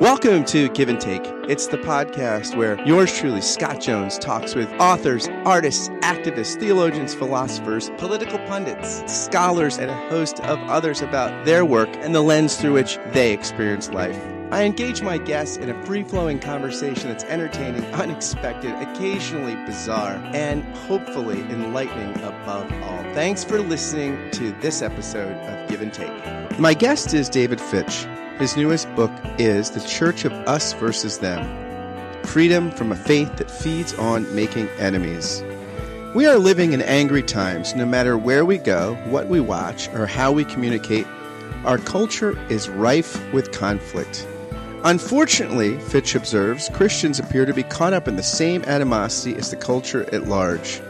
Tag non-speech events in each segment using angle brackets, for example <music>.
Welcome to Give and Take. It's the podcast where yours truly, Scott Jones, talks with authors, artists, activists, theologians, philosophers, political pundits, scholars, and a host of others about their work and the lens through which they experience life. I engage my guests in a free flowing conversation that's entertaining, unexpected, occasionally bizarre, and hopefully enlightening above all. Thanks for listening to this episode of Give and Take. My guest is David Fitch. His newest book is The Church of Us versus Them Freedom from a Faith That Feeds on Making Enemies. We are living in angry times. No matter where we go, what we watch, or how we communicate, our culture is rife with conflict. Unfortunately, Fitch observes, Christians appear to be caught up in the same animosity as the culture at large.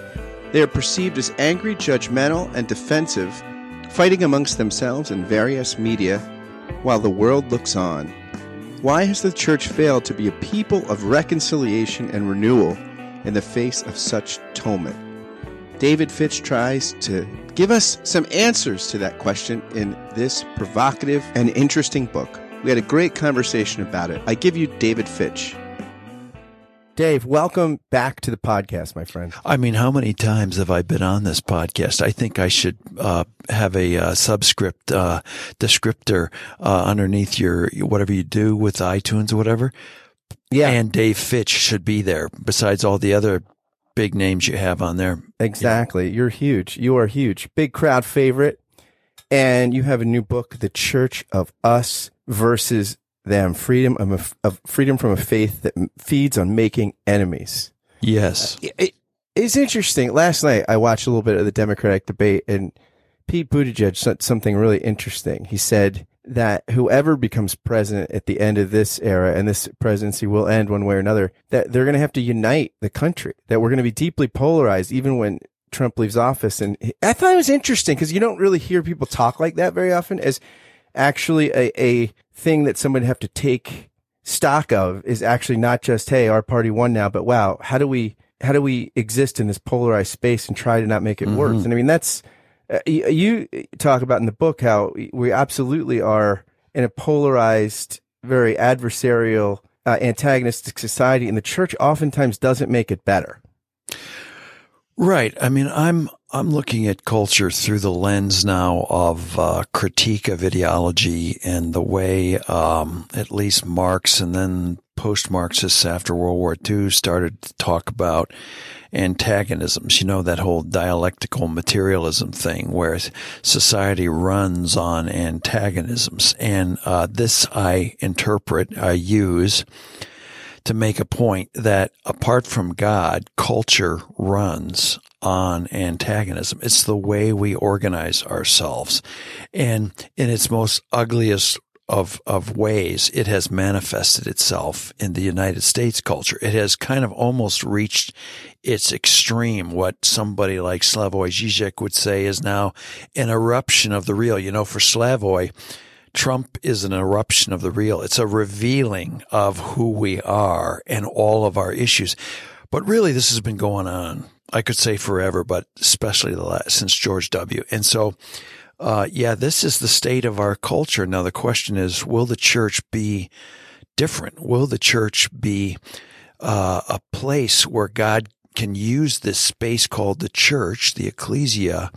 They are perceived as angry, judgmental, and defensive, fighting amongst themselves in various media while the world looks on? Why has the church failed to be a people of reconciliation and renewal in the face of such tumult? David Fitch tries to give us some answers to that question in this provocative and interesting book. We had a great conversation about it. I give you David Fitch. Dave, welcome back to the podcast, my friend. I mean, how many times have I been on this podcast? I think I should uh, have a uh, subscript uh, descriptor uh, underneath your whatever you do with iTunes or whatever. Yeah, and Dave Fitch should be there besides all the other big names you have on there. Exactly, you're huge. You are huge, big crowd favorite, and you have a new book, "The Church of Us versus them freedom of, of freedom from a faith that feeds on making enemies. Yes, uh, it, it's interesting. Last night I watched a little bit of the Democratic debate, and Pete Buttigieg said something really interesting. He said that whoever becomes president at the end of this era, and this presidency will end one way or another, that they're going to have to unite the country. That we're going to be deeply polarized, even when Trump leaves office. And I thought it was interesting because you don't really hear people talk like that very often. As actually a, a thing that somebody have to take stock of is actually not just, Hey, our party won now, but wow, how do we, how do we exist in this polarized space and try to not make it mm-hmm. worse? And I mean, that's, uh, you, you talk about in the book how we absolutely are in a polarized, very adversarial, uh, antagonistic society, and the church oftentimes doesn't make it better. Right. I mean, I'm I'm looking at culture through the lens now of uh, critique of ideology and the way, um, at least Marx and then post-Marxists after World War II started to talk about antagonisms. You know that whole dialectical materialism thing where society runs on antagonisms, and uh, this I interpret, I use to make a point that apart from God, culture runs on antagonism. It's the way we organize ourselves. And in its most ugliest of, of ways, it has manifested itself in the United States culture. It has kind of almost reached its extreme. What somebody like Slavoj Žižek would say is now an eruption of the real. You know, for Slavoj, Trump is an eruption of the real. It's a revealing of who we are and all of our issues. But really, this has been going on. I could say forever, but especially the last, since George W. And so, uh, yeah, this is the state of our culture. Now, the question is, will the church be different? Will the church be uh, a place where God can use this space called the church, the ecclesia,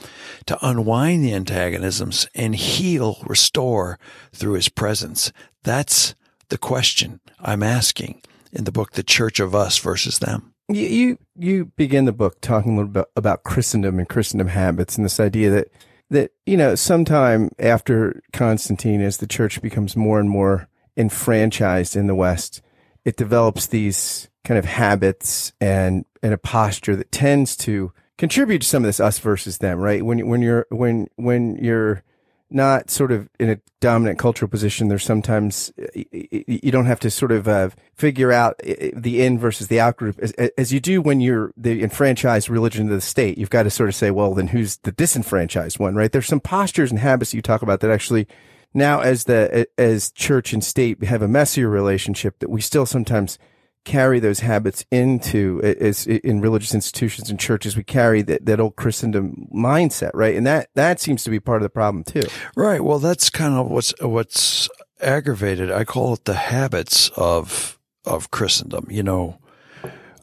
to unwind the antagonisms and heal, restore through his presence? That's the question I'm asking in the book, The Church of Us versus Them. You, you, you begin the book talking a little bit about Christendom and Christendom habits and this idea that, that, you know, sometime after Constantine, as the church becomes more and more enfranchised in the West, it develops these kind of habits and and a posture that tends to contribute to some of this us versus them, right? When when you're when when you're not sort of in a dominant cultural position, there's sometimes you don't have to sort of uh, figure out the in versus the out group as, as, you do when you're the enfranchised religion of the state. You've got to sort of say, well, then who's the disenfranchised one, right? There's some postures and habits you talk about that actually now as the as church and state have a messier relationship that we still sometimes carry those habits into as in religious institutions and churches we carry that, that old christendom mindset right and that that seems to be part of the problem too right well that's kind of what's what's aggravated. I call it the habits of of Christendom. You know,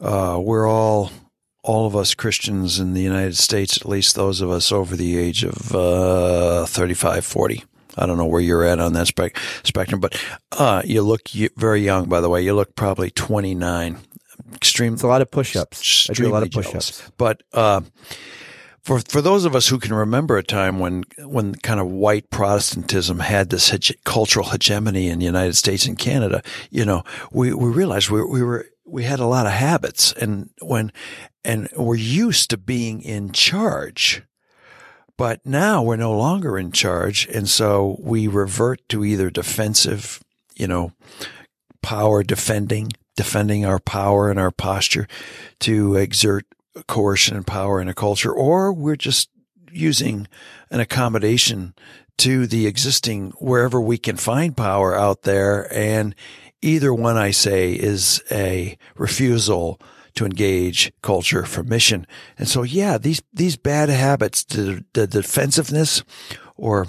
uh, we're all all of us Christians in the United States, at least those of us over the age of uh, 35, 40. I don't know where you're at on that spec- spectrum, but uh, you look very young, by the way. You look probably 29. Extreme. It's a lot of push-ups. I do a lot of push-ups. Jealous. But uh, for for those of us who can remember a time when when kind of white Protestantism had this hege- cultural hegemony in the United States and Canada, you know, we we realized we we were we had a lot of habits and when and we're used to being in charge. But now we're no longer in charge. And so we revert to either defensive, you know, power defending, defending our power and our posture to exert coercion and power in a culture, or we're just using an accommodation to the existing wherever we can find power out there. And either one, I say, is a refusal to engage culture for mission. And so, yeah, these, these bad habits, the, the defensiveness or,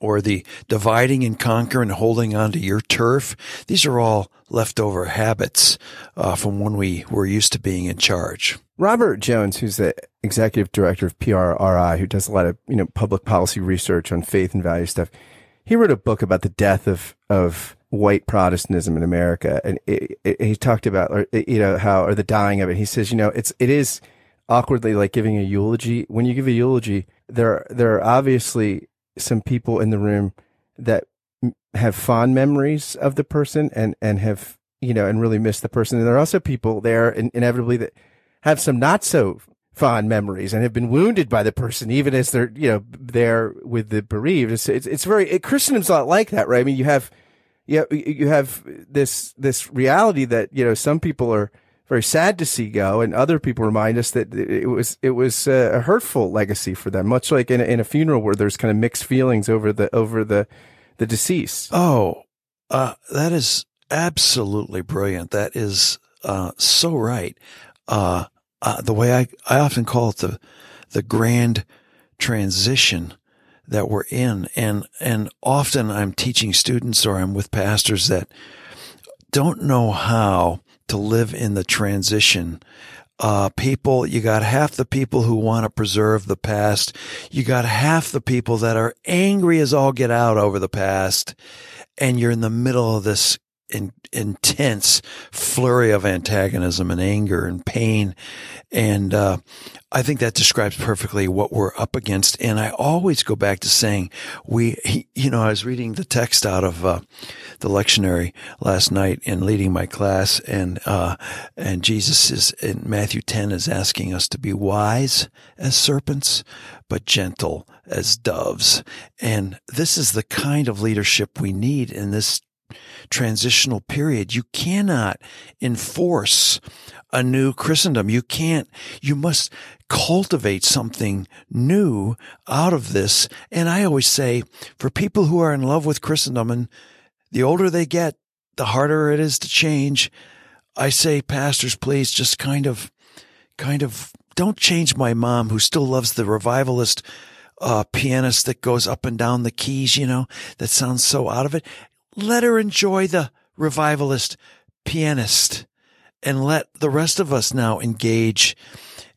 or the dividing and conquer and holding onto your turf, these are all leftover habits uh, from when we were used to being in charge. Robert Jones, who's the executive director of PRRI, who does a lot of you know public policy research on faith and value stuff, he wrote a book about the death of of white Protestantism in America, and it, it, he talked about, or, you know, how or the dying of it. He says, you know, it's it is awkwardly like giving a eulogy. When you give a eulogy, there there are obviously some people in the room that have fond memories of the person and and have you know and really miss the person. And there are also people there inevitably that have some not so fond memories and have been wounded by the person, even as they're, you know, there with the bereaved. It's, it's, it's very, it, Christendom's not like that, right? I mean, you have, you you have this, this reality that, you know, some people are very sad to see go and other people remind us that it was, it was a hurtful legacy for them, much like in a, in a funeral where there's kind of mixed feelings over the, over the, the deceased. Oh, uh, that is absolutely brilliant. That is, uh, so right. Uh, uh, the way I, I often call it the, the grand transition that we're in. And, and often I'm teaching students or I'm with pastors that don't know how to live in the transition. Uh, people, you got half the people who want to preserve the past. You got half the people that are angry as all get out over the past. And you're in the middle of this in, intense flurry of antagonism and anger and pain. And, uh, I think that describes perfectly what we're up against. And I always go back to saying we, you know, I was reading the text out of, uh, the lectionary last night in leading my class and, uh, and Jesus is in Matthew 10 is asking us to be wise as serpents, but gentle as doves. And this is the kind of leadership we need in this transitional period. You cannot enforce a new Christendom. You can't, you must cultivate something new out of this. And I always say for people who are in love with Christendom and the older they get, the harder it is to change. I say, pastors, please just kind of, kind of don't change my mom who still loves the revivalist uh, pianist that goes up and down the keys, you know, that sounds so out of it let her enjoy the revivalist pianist and let the rest of us now engage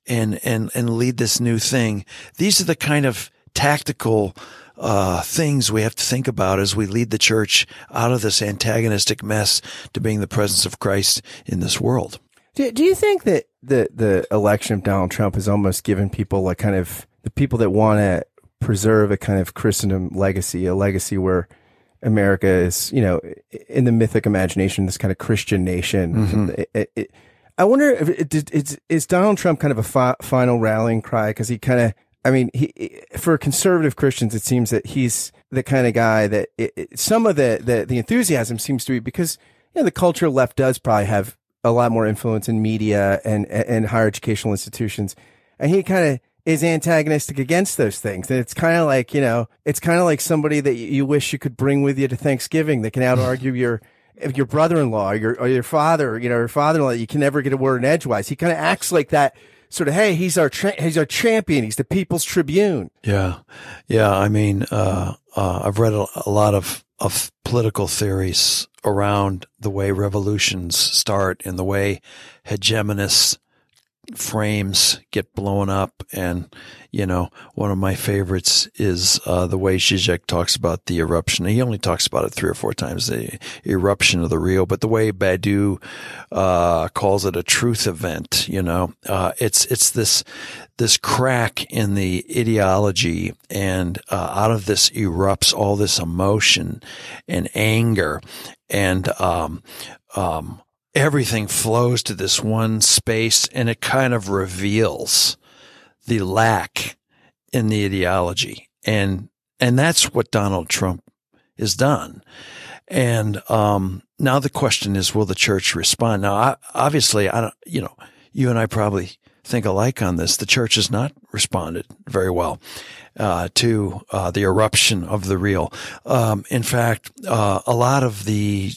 and, and, and lead this new thing. These are the kind of tactical, uh, things we have to think about as we lead the church out of this antagonistic mess to being the presence of Christ in this world. Do, do you think that the, the election of Donald Trump has almost given people like kind of the people that want to preserve a kind of Christendom legacy, a legacy where America is, you know, in the mythic imagination, this kind of Christian nation. Mm-hmm. It, it, it, I wonder if it, is, is Donald Trump kind of a fi- final rallying cry because he kind of, I mean, he for conservative Christians, it seems that he's the kind of guy that some of the, the the enthusiasm seems to be because you know the culture left does probably have a lot more influence in media and and higher educational institutions, and he kind of is antagonistic against those things. And it's kind of like, you know, it's kind of like somebody that you wish you could bring with you to Thanksgiving that can out argue your, your brother-in-law or your, or your father, you know, your father-in-law, you can never get a word in edgewise. He kind of acts like that sort of, Hey, he's our, tra- he's our champion. He's the people's tribune. Yeah. Yeah. I mean, uh, uh, I've read a, a lot of of political theories around the way revolutions start and the way hegemonists frames get blown up. And, you know, one of my favorites is uh, the way Zizek talks about the eruption. He only talks about it three or four times, the eruption of the real, but the way Badiou uh, calls it a truth event, you know, uh, it's, it's this, this crack in the ideology and uh, out of this erupts all this emotion and anger and, um, um, everything flows to this one space and it kind of reveals the lack in the ideology. And, and that's what Donald Trump has done. And, um, now the question is, will the church respond? Now, I, obviously, I don't, you know, you and I probably think alike on this. The church has not responded very well. Uh, to uh, the eruption of the real. Um, in fact, uh, a lot of the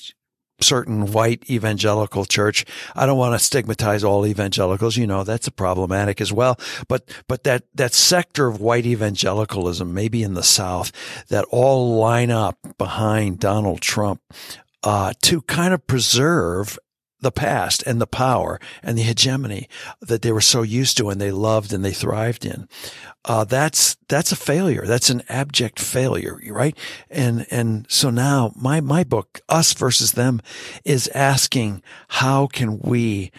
certain white evangelical church. I don't want to stigmatize all evangelicals. You know, that's a problematic as well. But, but that, that sector of white evangelicalism, maybe in the South, that all line up behind Donald Trump, uh, to kind of preserve the past and the power and the hegemony that they were so used to and they loved and they thrived in. Uh, that's, that's a failure. That's an abject failure, right? And, and so now my, my book, Us versus Them, is asking how can we,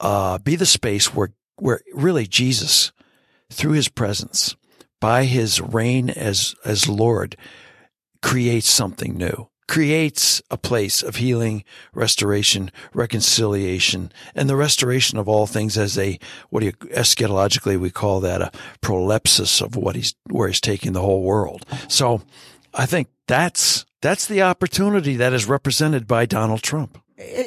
uh, be the space where, where really Jesus, through his presence, by his reign as, as Lord, creates something new creates a place of healing, restoration, reconciliation, and the restoration of all things as a, what do you, eschatologically, we call that a prolepsis of what he's, where he's taking the whole world. So I think that's, that's the opportunity that is represented by Donald Trump.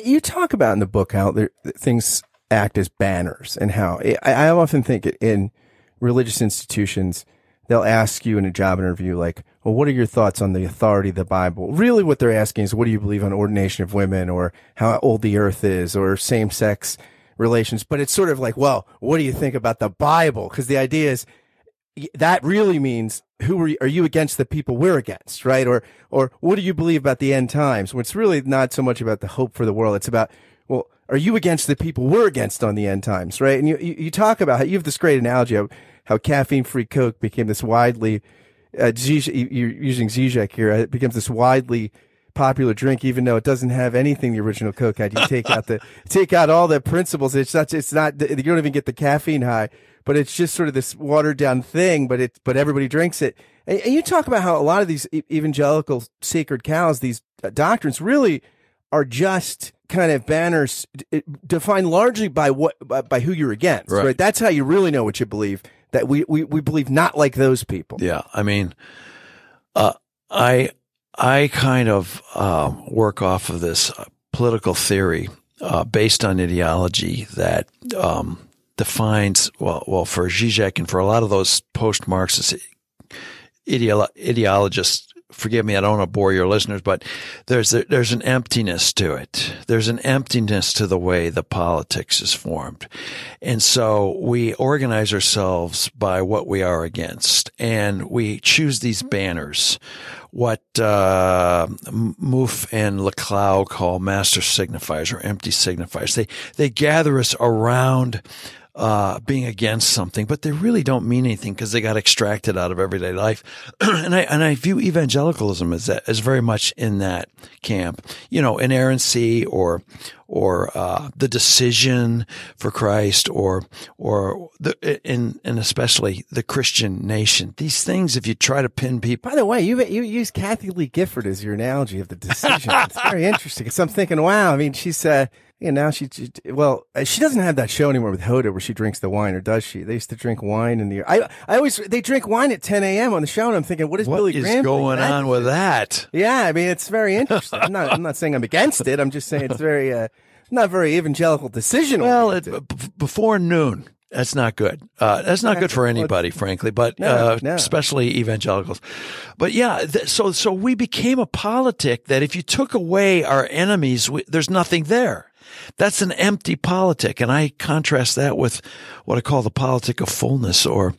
You talk about in the book how things act as banners and how I, I often think in religious institutions, they'll ask you in a job interview, like, well, what are your thoughts on the authority of the Bible? Really, what they're asking is, what do you believe on ordination of women or how old the earth is or same sex relations? But it's sort of like, well, what do you think about the Bible? Because the idea is that really means who are you, are you against the people we're against, right? Or, or what do you believe about the end times? When it's really not so much about the hope for the world. It's about, well, are you against the people we're against on the end times, right? And you, you, you talk about how you have this great analogy of how caffeine free Coke became this widely, uh, Zizek, you're using Zizek here, it becomes this widely popular drink, even though it doesn't have anything the original Coke had. You take out the, <laughs> take out all the principles. It's not, it's not, you don't even get the caffeine high, but it's just sort of this watered down thing, but it, but everybody drinks it. And, and you talk about how a lot of these evangelical sacred cows, these uh, doctrines really are just kind of banners defined largely by what, by who you're against, right? right? That's how you really know what you believe that we, we, we believe not like those people. Yeah. I mean, uh, I, I kind of, um, work off of this political theory, uh, based on ideology that, um, defines, well, well, for Zizek and for a lot of those post-Marxist ideolo- ideologists, forgive me, I don't want to bore your listeners, but there's there's an emptiness to it. There's an emptiness to the way the politics is formed, and so we organize ourselves by what we are against, and we choose these banners. What uh, Mouffe and Laclau call master signifiers or empty signifiers. They they gather us around uh, being against something, but they really don't mean anything because they got extracted out of everyday life. <clears throat> and I and I view evangelicalism as that, as very much in that camp. You know, inerrancy or or uh, the decision for Christ or or the in and especially the Christian nation. These things, if you try to pin people. By the way, you you use Kathie Lee Gifford as your analogy of the decision. it's very <laughs> interesting. Because I'm thinking, wow. I mean, she's. Uh, yeah, now she, well, uh, she doesn't have that show anymore with Hoda where she drinks the wine, or does she? They used to drink wine in the. I, I always they drink wine at 10 a.m. on the show, and I'm thinking, what is what Billy is Graham going on with that? Yeah, I mean, it's very interesting. I'm not, I'm not saying I'm against it. I'm just saying it's very, uh, not very evangelical decision. Well, it, b- before noon. That's not good. Uh, that's not good for anybody, frankly, but no, uh, no. especially evangelicals. But yeah, th- so so we became a politic that if you took away our enemies, we, there's nothing there. That's an empty politic. And I contrast that with what I call the politic of fullness or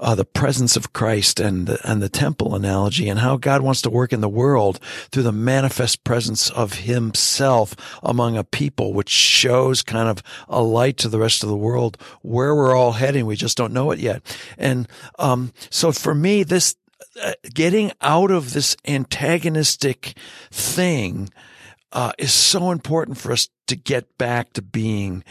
uh, the presence of Christ and the, and the temple analogy and how God wants to work in the world through the manifest presence of himself among a people, which shows kind of a light to the rest of the world where we're all heading. We just don't know it yet. And, um, so for me, this, uh, getting out of this antagonistic thing, uh, is so important for us to get back to being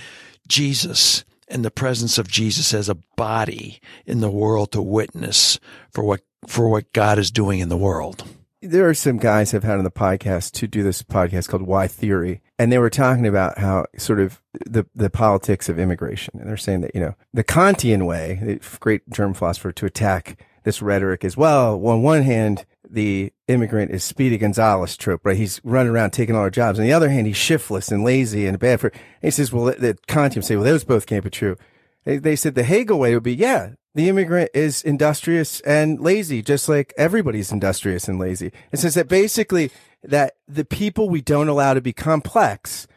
Jesus and the presence of Jesus as a body in the world to witness for what for what God is doing in the world. There are some guys I've had on the podcast to do this podcast called Why Theory, and they were talking about how sort of the the politics of immigration, and they're saying that you know the Kantian way, the great German philosopher, to attack this rhetoric as well. On one hand, the immigrant is Speedy Gonzales trope, right? He's running around taking all our jobs. On the other hand, he's shiftless and lazy and bad for. And he says, well, the Kantian say, well, those both can't be true. They, they said the Hegel way would be, yeah, the immigrant is industrious and lazy, just like everybody's industrious and lazy. It says that basically that the people we don't allow to be complex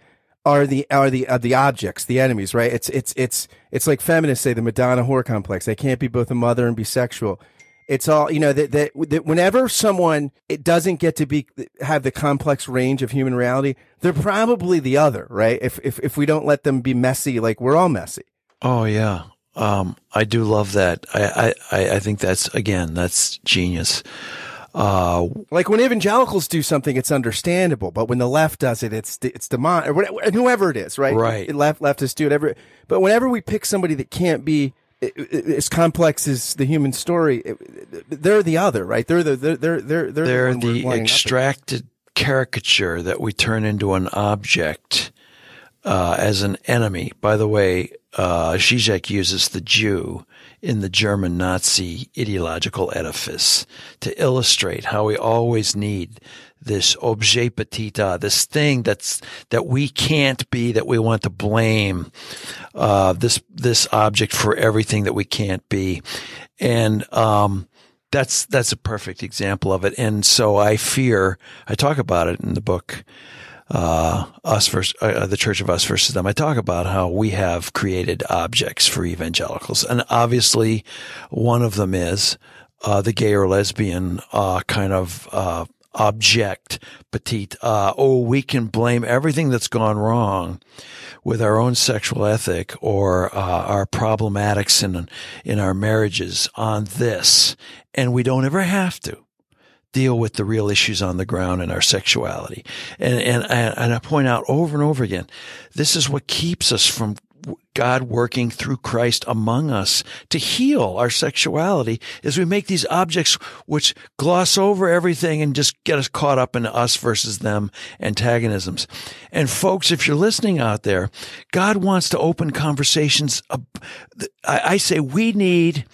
are the are the are the objects, the enemies, right? It's it's it's it's like feminists say the Madonna whore complex. They can't be both a mother and be sexual. It's all you know that, that that whenever someone it doesn't get to be have the complex range of human reality, they're probably the other, right? If if if we don't let them be messy, like we're all messy. Oh yeah, um, I do love that. I, I I think that's again that's genius. Uh, like when evangelicals do something, it's understandable, but when the left does it, it's it's demon or whatever, whoever it is, right? Right. Left leftists do it. Every, but whenever we pick somebody that can't be as complex as the human story, they're the other, right? They're the they're they're they're they're, they're the, the extracted caricature that we turn into an object uh, as an enemy. By the way, uh, Zizek uses the Jew in the German Nazi ideological edifice to illustrate how we always need this objet petit a, this thing that's that we can't be, that we want to blame, uh, this this object for everything that we can't be, and um, that's that's a perfect example of it. And so I fear I talk about it in the book. Uh, us versus uh, the Church of Us versus them. I talk about how we have created objects for evangelicals, and obviously, one of them is uh, the gay or lesbian uh, kind of uh, object, petite. Uh, oh, we can blame everything that's gone wrong with our own sexual ethic or uh, our problematics in in our marriages on this, and we don't ever have to deal with the real issues on the ground in our sexuality. And, and, and I point out over and over again, this is what keeps us from God working through Christ among us to heal our sexuality as we make these objects which gloss over everything and just get us caught up in us versus them antagonisms. And folks, if you're listening out there, God wants to open conversations. I say we need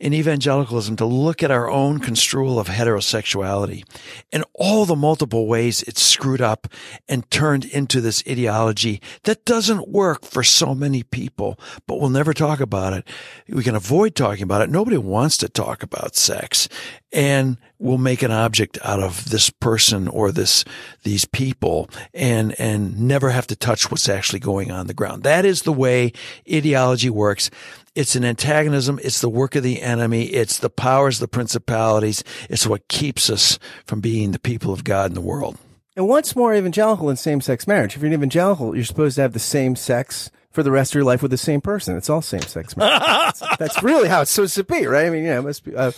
in evangelicalism to look at our own construal of heterosexuality and all the multiple ways it's screwed up and turned into this ideology that doesn't work for so many people, but we'll never talk about it. We can avoid talking about it. Nobody wants to talk about sex and we'll make an object out of this person or this, these people and, and never have to touch what's actually going on the ground. That is the way ideology works. It's an antagonism. It's the work of the enemy. It's the powers, the principalities. It's what keeps us from being the people of God in the world. And what's more evangelical than same sex marriage? If you're an evangelical, you're supposed to have the same sex for the rest of your life with the same person. It's all same sex <laughs> marriage. that's, that's, really how it's supposed to be, right? I mean, yeah, it must be. Uh,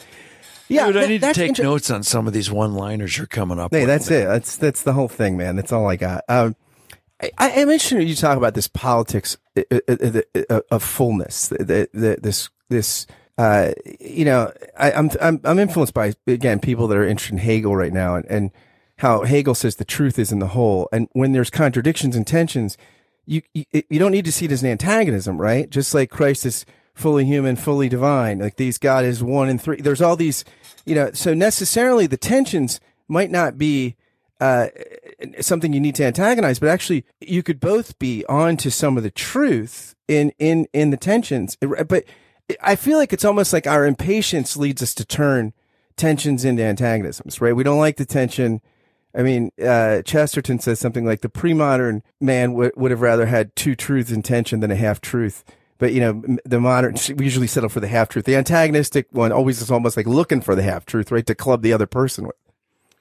yeah, Dude, I need to take inter- notes on some of these one-liners you're coming up. Hey, with, that's it. That's that's the whole thing, man. That's all I got. Um, I, am interested you talk about this politics uh, uh, uh, of fullness. This this uh, you know, I, am I'm I'm influenced by again people that are interested in Hegel right now, and, and how Hegel says the truth is in the whole, and when there's contradictions and tensions, you, you you don't need to see it as an antagonism, right? Just like Christ is fully human, fully divine, like these God is one and three. There's all these, you know, so necessarily the tensions might not be uh, something you need to antagonize, but actually you could both be on to some of the truth in, in, in the tensions. But I feel like it's almost like our impatience leads us to turn tensions into antagonisms, right? We don't like the tension. I mean, uh, Chesterton says something like the pre-modern man w- would have rather had two truths in tension than a half truth. But you know, the modern <laughs> we usually settle for the half truth. The antagonistic one always is almost like looking for the half truth, right, to club the other person with.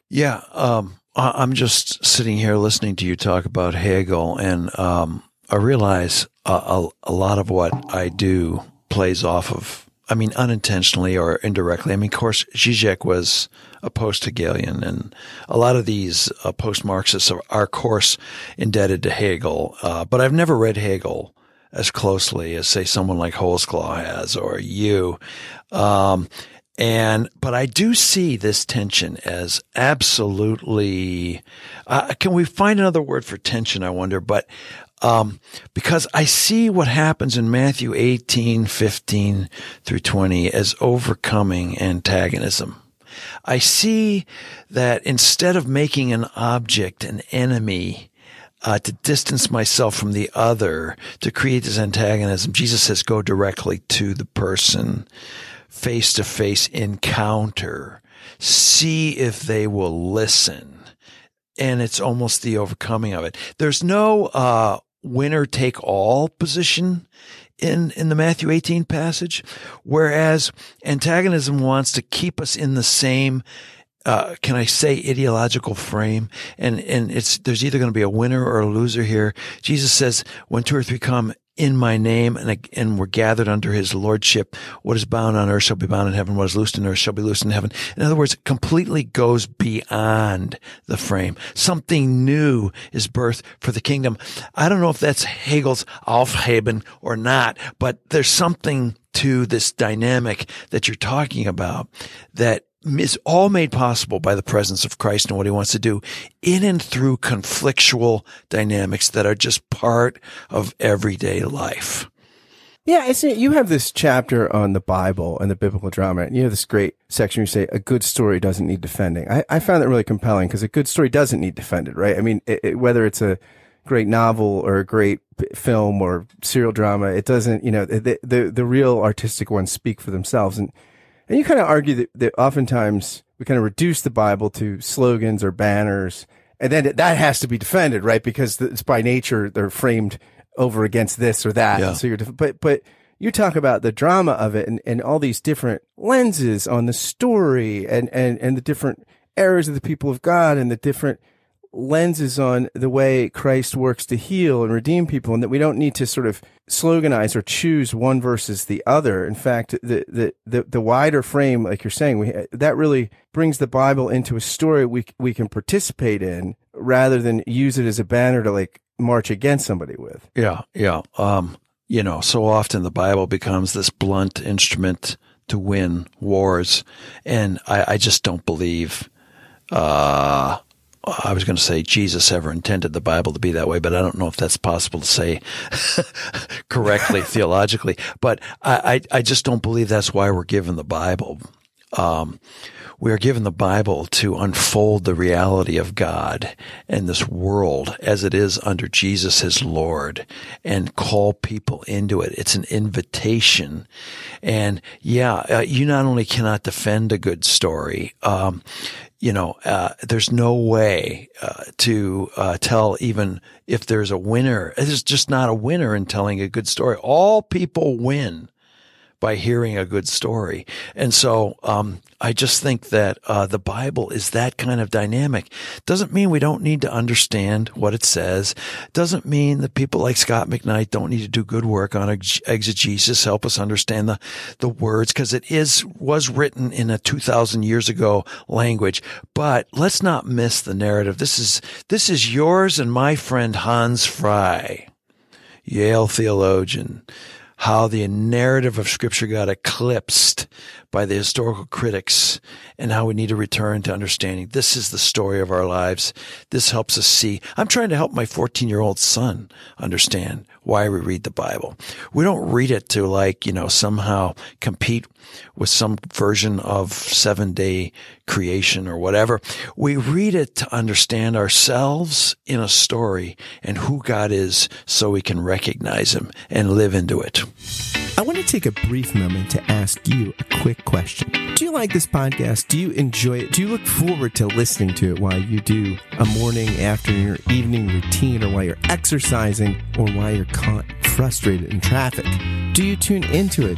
Yeah, um, I'm just sitting here listening to you talk about Hegel, and um, I realize a, a, a lot of what I do plays off of I mean, unintentionally or indirectly. I mean, of course, Zizek was a post-Hegelian, and a lot of these uh, post-Marxists are, are, of course, indebted to Hegel. Uh, but I've never read Hegel as closely as, say, someone like Holsclaw has or you. Um, and, but I do see this tension as absolutely, uh, can we find another word for tension? I wonder, but um, because I see what happens in Matthew 18, 15 through 20 as overcoming antagonism. I see that instead of making an object an enemy, uh, to distance myself from the other, to create this antagonism, Jesus says, go directly to the person, face to face encounter, see if they will listen. And it's almost the overcoming of it. There's no, uh, winner take all position in, in the Matthew 18 passage, whereas antagonism wants to keep us in the same uh, can I say ideological frame? And, and it's, there's either going to be a winner or a loser here. Jesus says, when two or three come in my name and, and we're gathered under his lordship. What is bound on earth shall be bound in heaven. What is loosed in earth shall be loosed in heaven. In other words, it completely goes beyond the frame. Something new is birth for the kingdom. I don't know if that's Hegel's Aufheben or not, but there's something to this dynamic that you're talking about that is all made possible by the presence of Christ and what he wants to do in and through conflictual dynamics that are just part of everyday life. Yeah, you have this chapter on the Bible and the biblical drama, and you have this great section where you say a good story doesn't need defending. I, I found that really compelling because a good story doesn't need defended, right? I mean, it, it, whether it's a great novel or a great film or serial drama, it doesn't, you know, the, the, the real artistic ones speak for themselves. And and you kind of argue that, that oftentimes we kind of reduce the Bible to slogans or banners, and then that has to be defended, right? Because it's by nature they're framed over against this or that. Yeah. So you're, def- but but you talk about the drama of it and, and all these different lenses on the story and, and, and the different eras of the people of God and the different lenses on the way Christ works to heal and redeem people, and that we don't need to sort of sloganize or choose one versus the other. In fact, the the the, the wider frame, like you're saying, we that really brings the Bible into a story we we can participate in rather than use it as a banner to like march against somebody with. Yeah, yeah. Um, you know, so often the Bible becomes this blunt instrument to win wars, and I, I just don't believe. Uh, I was going to say Jesus ever intended the Bible to be that way, but I don't know if that's possible to say <laughs> correctly <laughs> theologically. But I, I, I, just don't believe that's why we're given the Bible. Um, we are given the Bible to unfold the reality of God and this world as it is under Jesus as Lord and call people into it. It's an invitation. And yeah, uh, you not only cannot defend a good story, um, you know, uh, there's no way uh, to uh, tell even if there's a winner. There's just not a winner in telling a good story. All people win by hearing a good story. And so um, I just think that uh, the Bible is that kind of dynamic. Doesn't mean we don't need to understand what it says. Doesn't mean that people like Scot McKnight don't need to do good work on exegesis, help us understand the the words, because it is was written in a two thousand years ago language. But let's not miss the narrative. This is this is yours and my friend Hans Frei, Yale theologian how the narrative of scripture got eclipsed by the historical critics and how we need to return to understanding this is the story of our lives. This helps us see. I'm trying to help my 14 year old son understand why we read the Bible. We don't read it to like, you know, somehow compete with some version of seven day creation or whatever. We read it to understand ourselves in a story and who God is so we can recognize him and live into it. I want to take a brief moment to ask you a quick question. Do you like this podcast? Do you enjoy it? Do you look forward to listening to it while you do a morning, afternoon, or evening routine, or while you're exercising, or while you're caught frustrated in traffic? Do you tune into it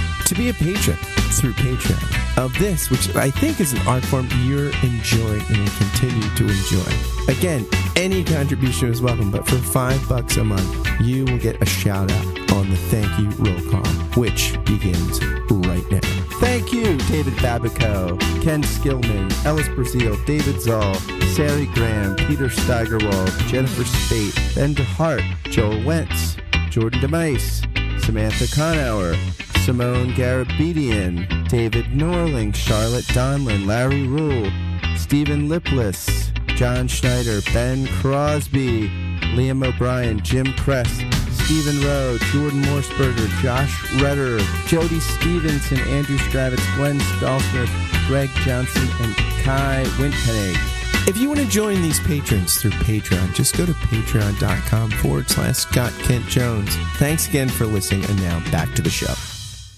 to be a patron through Patreon of this, which I think is an art form you're enjoying and will continue to enjoy. Again, any contribution is welcome, but for five bucks a month, you will get a shout out on the thank you roll call, which begins right now. Thank you, David Babico, Ken Skillman, Ellis Brazil, David Zoll, Sari Graham, Peter Steigerwald, Jennifer Spate, Ben DeHart, Joel Wentz, Jordan DeMice, Samantha Conauer, Simone Garabedian, David Norling, Charlotte Donlin, Larry Rule, Stephen Lipless, John Schneider, Ben Crosby, Liam O'Brien, Jim Kress, Stephen Rowe, Jordan Morseberger, Josh Redder, Jody Stevenson, Andrew Stravitz, Glenn Stallsmith, Greg Johnson, and Kai Wintpennig. If you want to join these patrons through Patreon, just go to patreon.com forward slash Scott Kent Jones. Thanks again for listening, and now back to the show.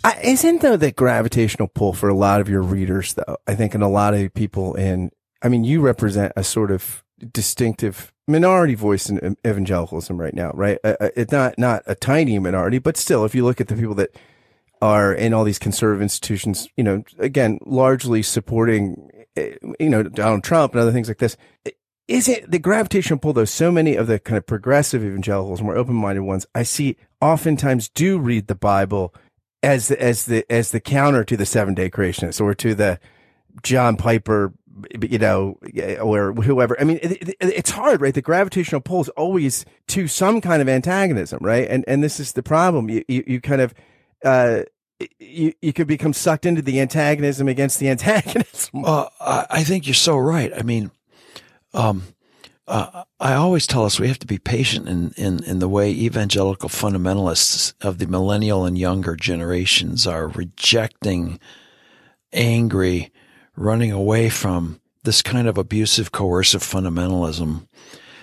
I, isn't though the gravitational pull for a lot of your readers, though? I think, and a lot of people in, I mean, you represent a sort of distinctive minority voice in evangelicalism right now, right? Uh, uh, it's not not a tiny minority, but still, if you look at the people that are in all these conservative institutions, you know, again, largely supporting, eh, you know, Donald Trump and other things like this. Is it the gravitational pull, though? So many of the kind of progressive evangelicals, more open minded ones, I see oftentimes do read the Bible as the, as the as the counter to the seven day creationists or to the John Piper, you know, or whoever. I mean, it, it, it's hard, right? The gravitational pull is always to some kind of antagonism, right? And and this is the problem. You you, you kind of uh, you you could become sucked into the antagonism against the <laughs> antagonism. Uh, I think you're so right. I mean, um, uh, I always tell us we have to be patient in, in, in the way evangelical fundamentalists of the millennial and younger generations are rejecting, angry, running away from this kind of abusive, coercive fundamentalism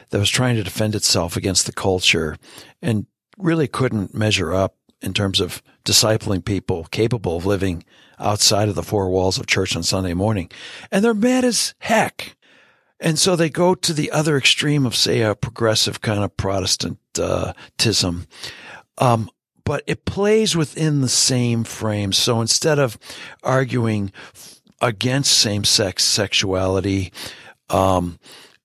that was trying to defend itself against the culture and really couldn't measure up in terms of discipling people capable of living outside of the four walls of church on Sunday morning. And they're mad as heck and so they go to the other extreme of, say, a progressive kind of Protestantism. Um, but it plays within the same frame. So instead of arguing against same sex sexuality, um,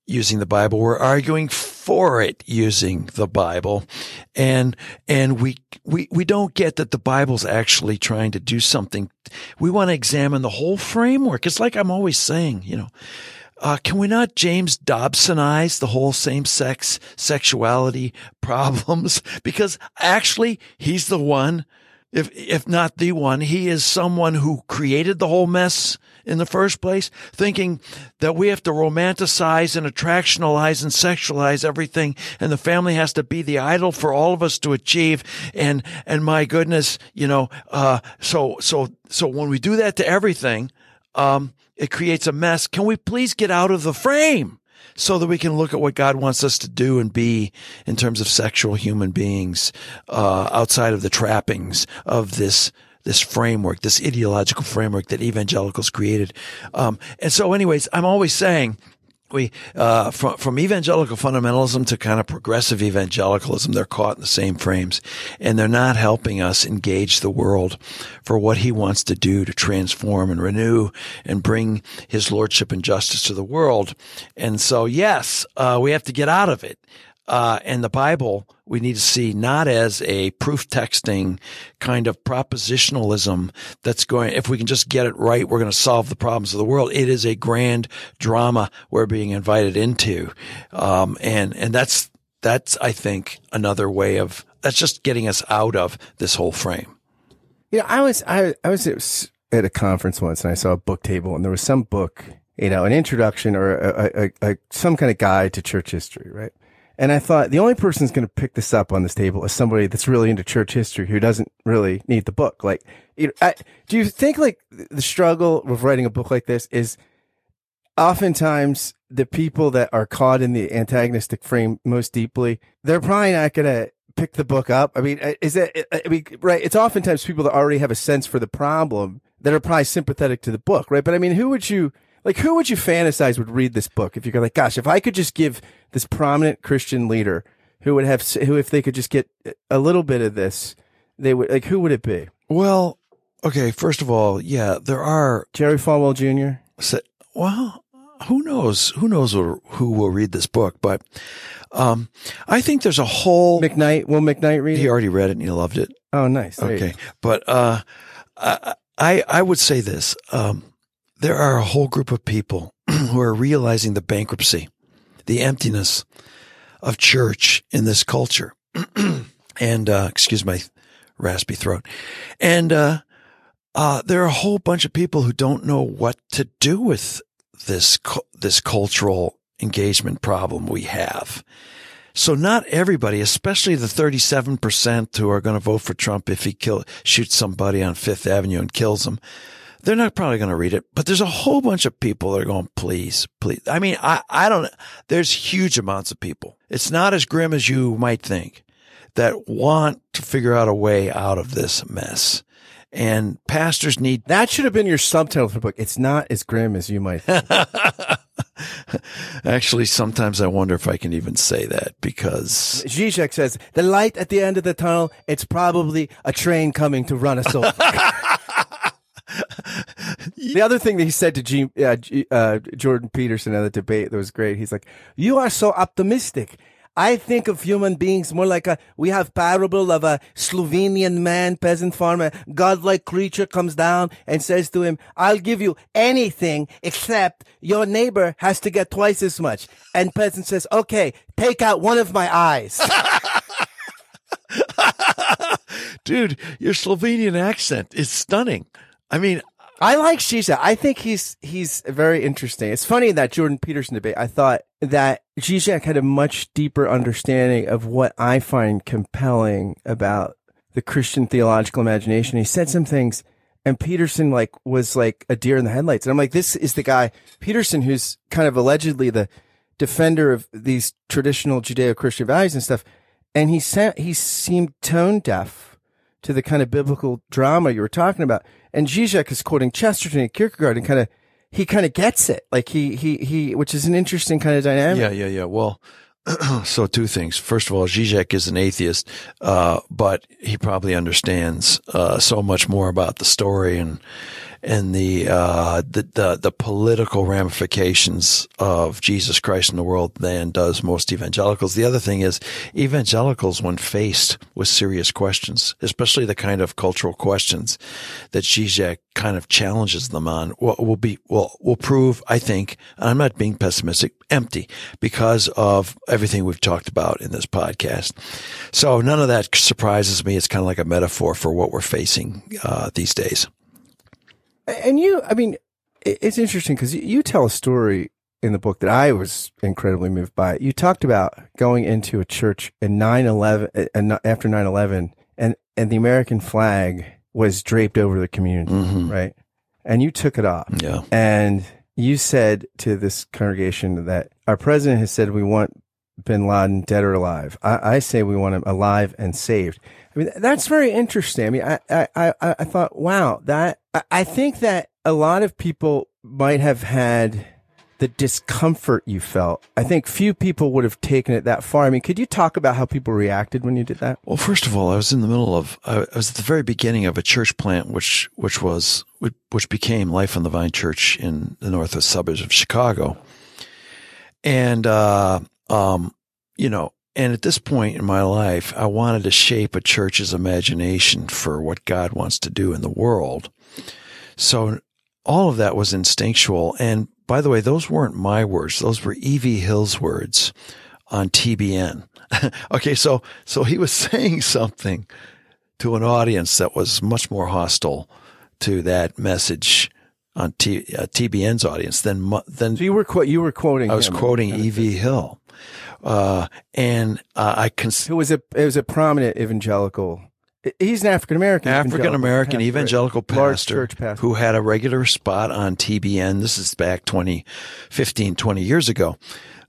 using the Bible, we're arguing for it using the Bible. And, and we, we, we don't get that the Bible's actually trying to do something. We want to examine the whole framework. It's like I'm always saying, you know, uh, can we not James Dobsonize the whole same sex sexuality <laughs> problems? Because actually, he's the one, if, if not the one, he is someone who created the whole mess in the first place, thinking that we have to romanticize and attractionalize and sexualize everything and the family has to be the idol for all of us to achieve. And, and my goodness, you know, uh, so, so, so when we do that to everything, um, it creates a mess. Can we please get out of the frame so that we can look at what God wants us to do and be in terms of sexual human beings, uh, outside of the trappings of this, this framework, this ideological framework that evangelicals created. Um, and so anyways, I'm always saying, we uh, from from evangelical fundamentalism to kind of progressive evangelicalism, they're caught in the same frames, and they're not helping us engage the world for what He wants to do to transform and renew and bring His lordship and justice to the world. And so, yes, uh, we have to get out of it uh, and the Bible we need to see not as a proof texting kind of propositionalism that's going, if we can just get it right, we're going to solve the problems of the world. It is a grand drama we're being invited into. Um, and, and that's, that's, I think, another way of, that's just getting us out of this whole frame. You know, I was I I was at a conference once and I saw a book table and there was some book, you know, an introduction or a, a, a some kind of guide to church history, right? And I thought the only person going to pick this up on this table is somebody that's really into church history who doesn't really need the book. Like, you know, I, do you think like the struggle with writing a book like this is oftentimes the people that are caught in the antagonistic frame most deeply, they're probably not going to pick the book up. I mean, is it, I mean, right. It's oftentimes people that already have a sense for the problem that are probably sympathetic to the book, right? But I mean, who would you, like, who would you fantasize would read this book if you're like, gosh, if I could just give this prominent Christian leader who would have, who, if they could just get a little bit of this, they would, like, who would it be? Well, okay. First of all, yeah, there are Jerry Falwell Jr. Well, who knows? Who knows who will read this book? But um, I think there's a whole McKnight. Will McKnight read? He already read it and he loved it. Oh, nice. There okay, but uh, I I would say this: um, there are a whole group of people <clears throat> who are realizing the bankruptcy, the emptiness of church in this culture, <clears throat> and uh, excuse my raspy throat, and uh, uh, there are a whole bunch of people who don't know what to do with this this cultural engagement problem we have. So not everybody, especially the 37% who are going to vote for Trump if he kill, shoots somebody on Fifth Avenue and kills them, they're not probably going to read it. But there's a whole bunch of people that are going, please, please. I mean, I, I don't, there's huge amounts of people. It's not as grim as you might think that want to figure out a way out of this mess and pastors need. That should have been your subtitle for the book. It's not as grim as you might think. <laughs> Actually, sometimes I wonder if I can even say that because Zizek says the light at the end of the tunnel. It's probably a train coming to run us over. <laughs> <laughs> the other thing that he said to G, uh, G, uh, Jordan Peterson in the debate that was great. He's like, "You are so optimistic." I think of human beings more like a, we have parable of a Slovenian man, peasant farmer, godlike creature comes down and says to him, I'll give you anything except your neighbor has to get twice as much. And peasant says, okay, take out one of my eyes. <laughs> <laughs> Dude, your Slovenian accent is stunning. I mean, I like Zizek. I think he's he's very interesting. It's funny that Jordan Peterson debate. I thought that Zizek had a much deeper understanding of what I find compelling about the Christian theological imagination. He said some things, and Peterson like was like a deer in the headlights. And I'm like, this is the guy Peterson who's kind of allegedly the defender of these traditional Judeo-Christian values and stuff. And he sent he seemed tone deaf to the kind of biblical drama you were talking about. And Zizek is quoting Chesterton and Kierkegaard and kind of, he kind of gets it. Like he, he, he, which is an interesting kind of dynamic. Yeah, yeah, yeah. Well, <clears throat> so two things. First of all, Zizek is an atheist, uh, but he probably understands, uh, so much more about the story and, and the, uh, the, the, the, political ramifications of Jesus Christ in the world than does most evangelicals. The other thing is evangelicals, when faced with serious questions, especially the kind of cultural questions that Zizek kind of challenges them on, will, will be, will, will prove, I think, I'm not being pessimistic, empty because of everything we've talked about in this podcast. So none of that surprises me. It's kind of like a metaphor for what we're facing, uh, these days. And you, I mean, it's interesting because you tell a story in the book that I was incredibly moved by. You talked about going into a church in 9-11, and after 9-11, and, and the American flag was draped over the community, mm-hmm. right? And you took it off. Yeah. And you said to this congregation that our president has said we want bin Laden dead or alive. I, I say we want him alive and saved. I mean, that's very interesting. I mean, I, I, I, I thought, wow, that, I, think that a lot of people might have had the discomfort you felt. I think few people would have taken it that far. I mean, could you talk about how people reacted when you did that? Well, first of all, I was in the middle of, I was at the very beginning of a church plant, which, which was, which became Life on the Vine Church in the northwest suburbs of Chicago. And, uh, um, you know, and at this point in my life, I wanted to shape a church's imagination for what God wants to do in the world. So all of that was instinctual. And by the way, those weren't my words. Those were E.V. Hill's words on TBN. <laughs> okay. So, so he was <laughs> saying something to an audience that was much more hostile to that message on T, uh, TBN's audience than than so you were you were quoting. I was quoting E.V. Hill, uh, and uh, I cons- who was a it was a prominent evangelical. He's an African American African American evangelical pastor, pastor who had a regular spot on TBN. This is back 20, 15, 20 years ago.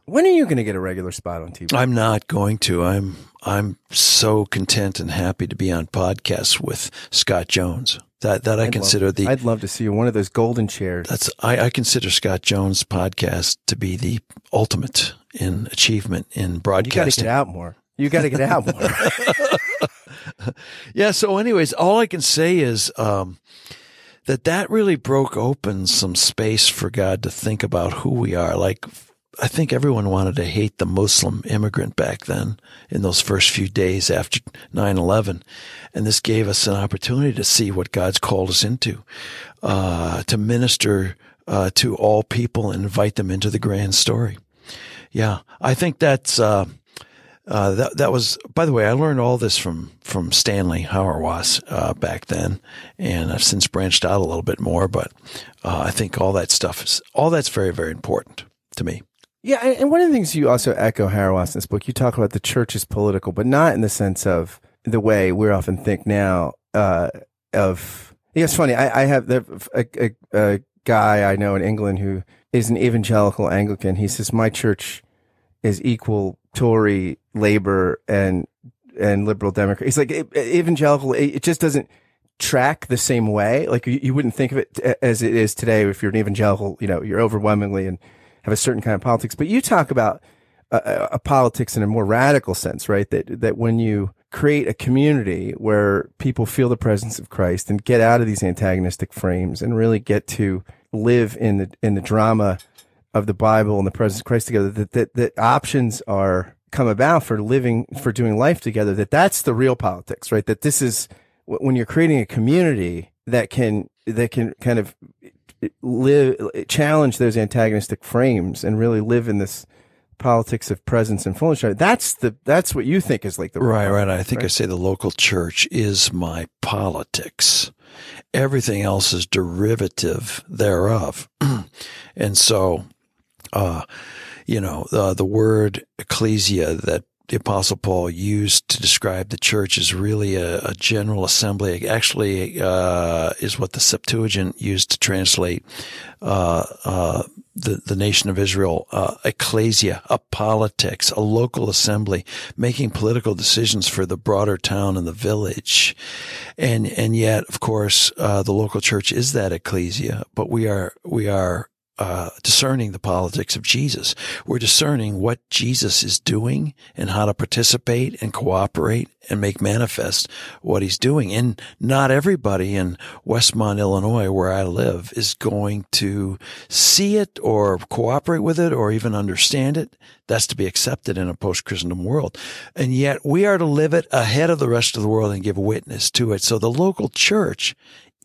When are you going to get a regular spot on TV? I'm not going to. I'm I'm so content and happy to be on podcasts with Scott Jones. That that I I'd consider love, the I'd love to see you one of those golden chairs. That's I, I consider Scott Jones' podcast to be the ultimate in achievement in broadcasting. You got to get out more. You got to get out more. <laughs> yeah. So, anyways, all I can say is um, that that really broke open some space for God to think about who we are. Like I think everyone wanted to hate the Muslim immigrant back then in those first few days after 9-11. And this gave us an opportunity to see what God's called us into, uh, to minister, uh, to all people and invite them into the grand story. Yeah. I think that's, uh, uh, that that was. By the way, I learned all this from from Stanley Hauerwas uh, back then, and I've since branched out a little bit more. But uh, I think all that stuff is all that's very very important to me. Yeah, and one of the things you also echo Hauerwas in this book, you talk about the church is political, but not in the sense of the way we often think now uh, of. Yeah, it's funny. I, I have a, a, a guy I know in England who is an evangelical Anglican. He says my church is equal Tory, Labor, and and liberal Democrat. He's like evangelical. It just doesn't track the same way. Like you, you wouldn't think of it as it is today. If you're an evangelical, you know, you're overwhelmingly and have a certain kind of politics. But you talk about a, a, politics in a more radical sense, right? That that when you create a community where people feel the presence of Christ and get out of these antagonistic frames and really get to live in the in the drama of the Bible and the presence of Christ together, that that, that options are come about for living for doing life together. That that's the real politics, right? That this is when you're creating a community that can that can kind of live challenge those antagonistic frames and really live in this politics of presence and fullness. That's the that's what you think is like the right, right. I think right? I say the local church is my politics. Everything else is derivative thereof, <clears throat> and so, uh, you know, the the word ecclesia that the Apostle Paul used to describe the church is really a, a general assembly. It actually, uh, is what the Septuagint used to translate uh, uh, the the nation of Israel, uh, ecclesia, a politics, a local assembly, making political decisions for the broader town and the village, and and yet, of course, uh, the local church is that ecclesia. But we are we are uh, discerning the politics of Jesus. We're discerning what Jesus is doing and how to participate and cooperate and make manifest what he's doing. And not everybody in Westmont, Illinois, where I live, is going to see it or cooperate with it or even understand it. That's to be accepted in a post-Christendom world. And yet we are to live it ahead of the rest of the world and give witness to it. So the local church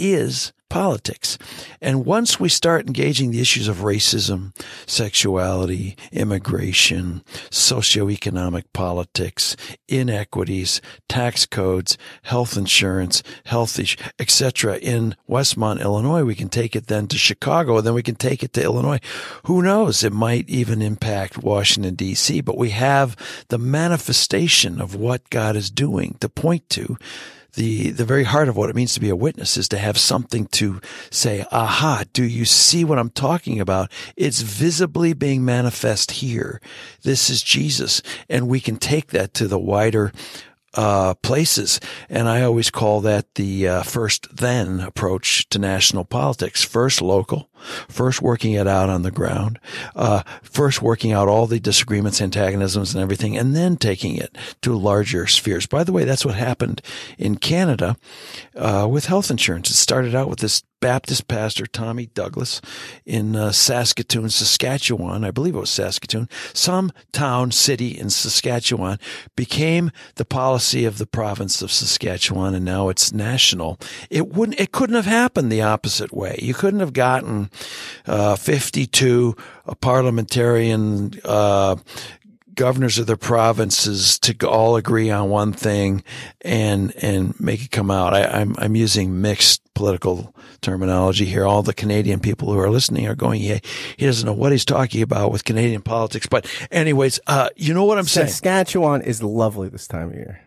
is politics. And once we start engaging the issues of racism, sexuality, immigration, socioeconomic politics, inequities, tax codes, health insurance, health etc. in Westmont, Illinois, we can take it then to Chicago, and then we can take it to Illinois. Who knows? It might even impact Washington D.C., but we have the manifestation of what God is doing to point to the, the very heart of what it means to be a witness is to have something to say, aha, do you see what I'm talking about? It's visibly being manifest here. This is Jesus. And we can take that to the wider uh, places. And I always call that the uh, first then approach to national politics. First local, first working it out on the ground, uh, first working out all the disagreements, antagonisms, and everything, and then taking it to larger spheres. By the way, that's what happened in Canada uh, with health insurance. It started out with this Baptist pastor Tommy Douglas in uh, Saskatoon, Saskatchewan. I believe it was Saskatoon, some town, city in Saskatchewan became the policy of the province of Saskatchewan, and now it's national. It wouldn't, it couldn't have happened the opposite way. You couldn't have gotten uh, 52 parliamentarian uh, governors of the provinces to all agree on one thing and and make it come out. I, I'm I'm using mixed political terminology here. All the Canadian people who are listening are going, yeah, he doesn't know what he's talking about with Canadian politics. But anyways, uh, you know what I'm saying? Saskatchewan is lovely this time of year.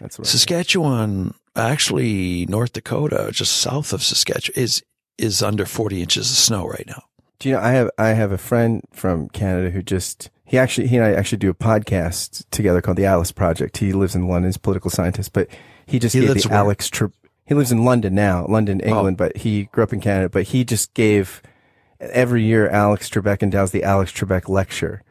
That's what Saskatchewan, actually North Dakota, just south of Saskatchewan, is is under 40 inches of snow right now. Do you know I have I have a friend from Canada who just he actually he and I actually do a podcast together called the Atlas Project. He lives in London, he's a political scientist, but he just he gave the where? Alex Tre- he lives in London now, London, oh. England, oh. but he grew up in Canada, but he just gave every year Alex Trebek endows the Alex Trebek lecture.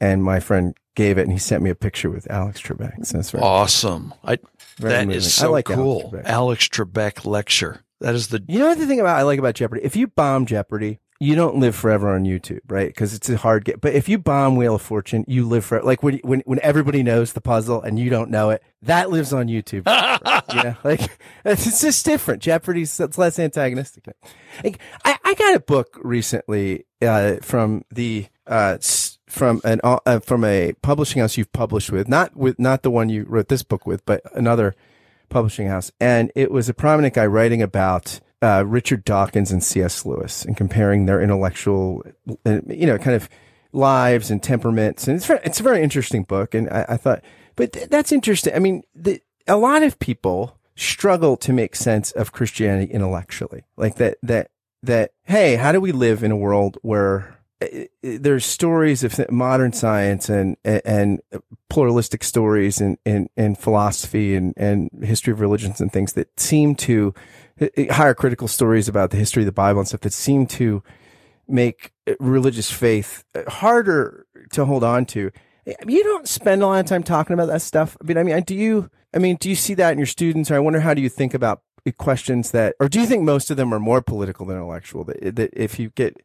And my friend gave it and he sent me a picture with Alex Trebek. So that's very awesome. I, that is so like cool. Alex Trebek. Alex Trebek lecture. That is the. You know the thing about I like about Jeopardy? If you bomb Jeopardy, you don't live forever on YouTube, right? Because it's a hard get. But if you bomb Wheel of Fortune, you live for like when when when everybody knows the puzzle and you don't know it, that lives on YouTube. <laughs> yeah, like it's just different. Jeopardy's it's less antagonistic. Like, I I got a book recently uh, from the uh, from an uh, from a publishing house you've published with, not with not the one you wrote this book with, but another publishing house, and it was a prominent guy writing about uh, Richard Dawkins and C.S. Lewis and comparing their intellectual, you know, kind of lives and temperaments. And it's it's a very interesting book. And I, I thought, but th- that's interesting. I mean, the, a lot of people struggle to make sense of Christianity intellectually, like that, that, that, hey, how do we live in a world where Uh, uh, there's stories of modern science and and pluralistic stories and in, philosophy and, and history of religions and things that seem to uh, higher critical stories about the history of the Bible and stuff that seem to make religious faith harder to hold on to. You don't spend a lot of time talking about that stuff. I mean, I mean, do you? I mean, do you see that in your students? Or I wonder how do you think about questions that, or do you think most of them are more political than intellectual? That, that if you get,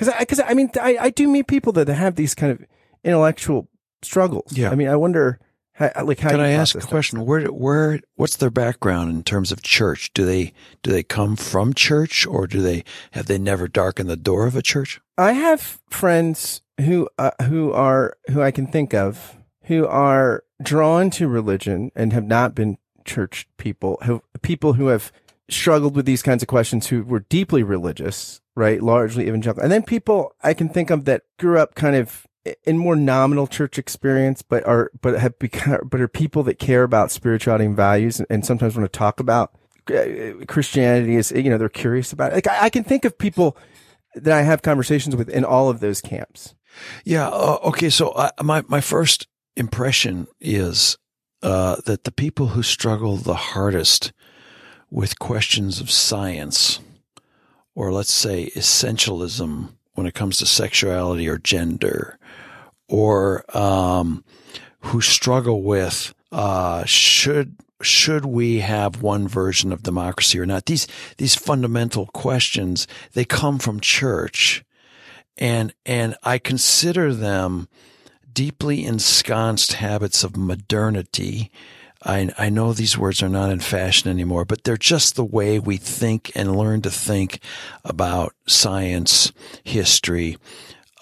because I, because I mean, I, I do meet people that have these kind of intellectual struggles. Yeah. I mean, I wonder how, like, how can I ask a question? Where, where, what's their background in terms of church? Do they, do they come from church or do they, have they never darkened the door of a church? I have friends who, uh, who are, who I can think of who are drawn to religion and have not been church people, who, people who have struggled with these kinds of questions who were deeply religious, right? Largely evangelical. And then people I can think of that grew up kind of in more nominal church experience, but are but have become <laughs> but are people that care about spirituality and values, and, and sometimes want to talk about uh, Christianity. Is you know they're curious about it. Like I, I, can think of people that I have conversations with in all of those camps. Yeah. Uh, okay. So uh, my my first impression is uh, that the people who struggle the hardest with questions of science, or let's say essentialism when it comes to sexuality or gender, or um, who struggle with uh, should should we have one version of democracy or not? These these fundamental questions they come from church, and and I consider them deeply ensconced habits of modernity. I, I know these words are not in fashion anymore, but they're just the way we think and learn to think about science, history,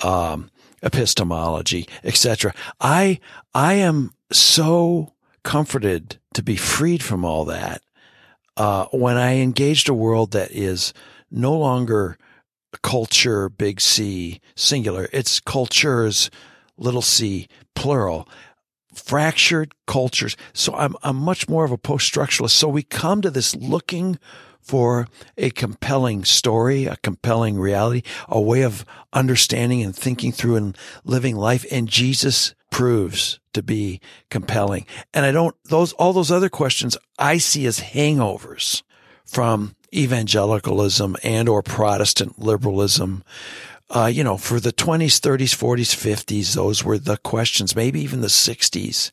um, epistemology, etc. I I am so comforted to be freed from all that uh, when I engaged a world that is no longer culture, big C, singular. It's cultures, little c, plural. Fractured cultures. So I'm, I'm much more of a post structuralist. So we come to this looking for a compelling story, a compelling reality, a way of understanding and thinking through and living life. And Jesus proves to be compelling. And I don't, those, all those other questions I see as hangovers from evangelicalism and or Protestant liberalism uh, you know, for the 20s, 30s, 40s, 50s, those were the questions, maybe even the 60s.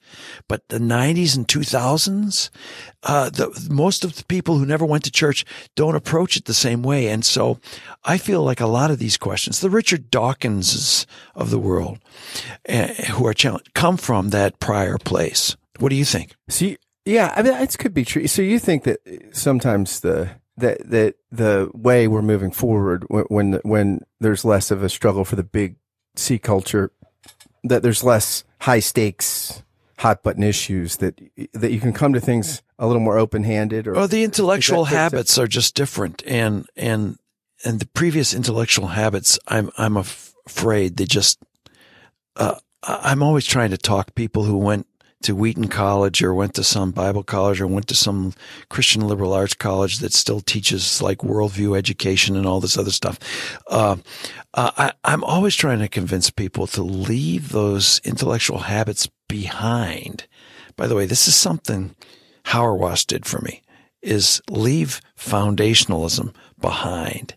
But the 90s and 2000s, uh, the, most of the people who never went to church don't approach it the same way. And so I feel like a lot of these questions, the Richard Dawkinses of the world, uh, who are challenged, come from that prior place. What do you think? See, yeah, I mean, it could be true. So you think that sometimes the, that that the way we're moving forward when when there's less of a struggle for the big C culture that there's less high stakes, hot button issues that that you can come to things a little more open handed. Or the intellectual that- habits are just different, and and and the previous intellectual habits, I'm I'm af- afraid they just. Uh, I'm always trying to talk people who went to Wheaton College or went to some Bible college or went to some Christian liberal arts college that still teaches like worldview education and all this other stuff. Uh, uh, I, I'm always trying to convince people to leave those intellectual habits behind. By the way, this is something Hauerwas did for me is leave foundationalism behind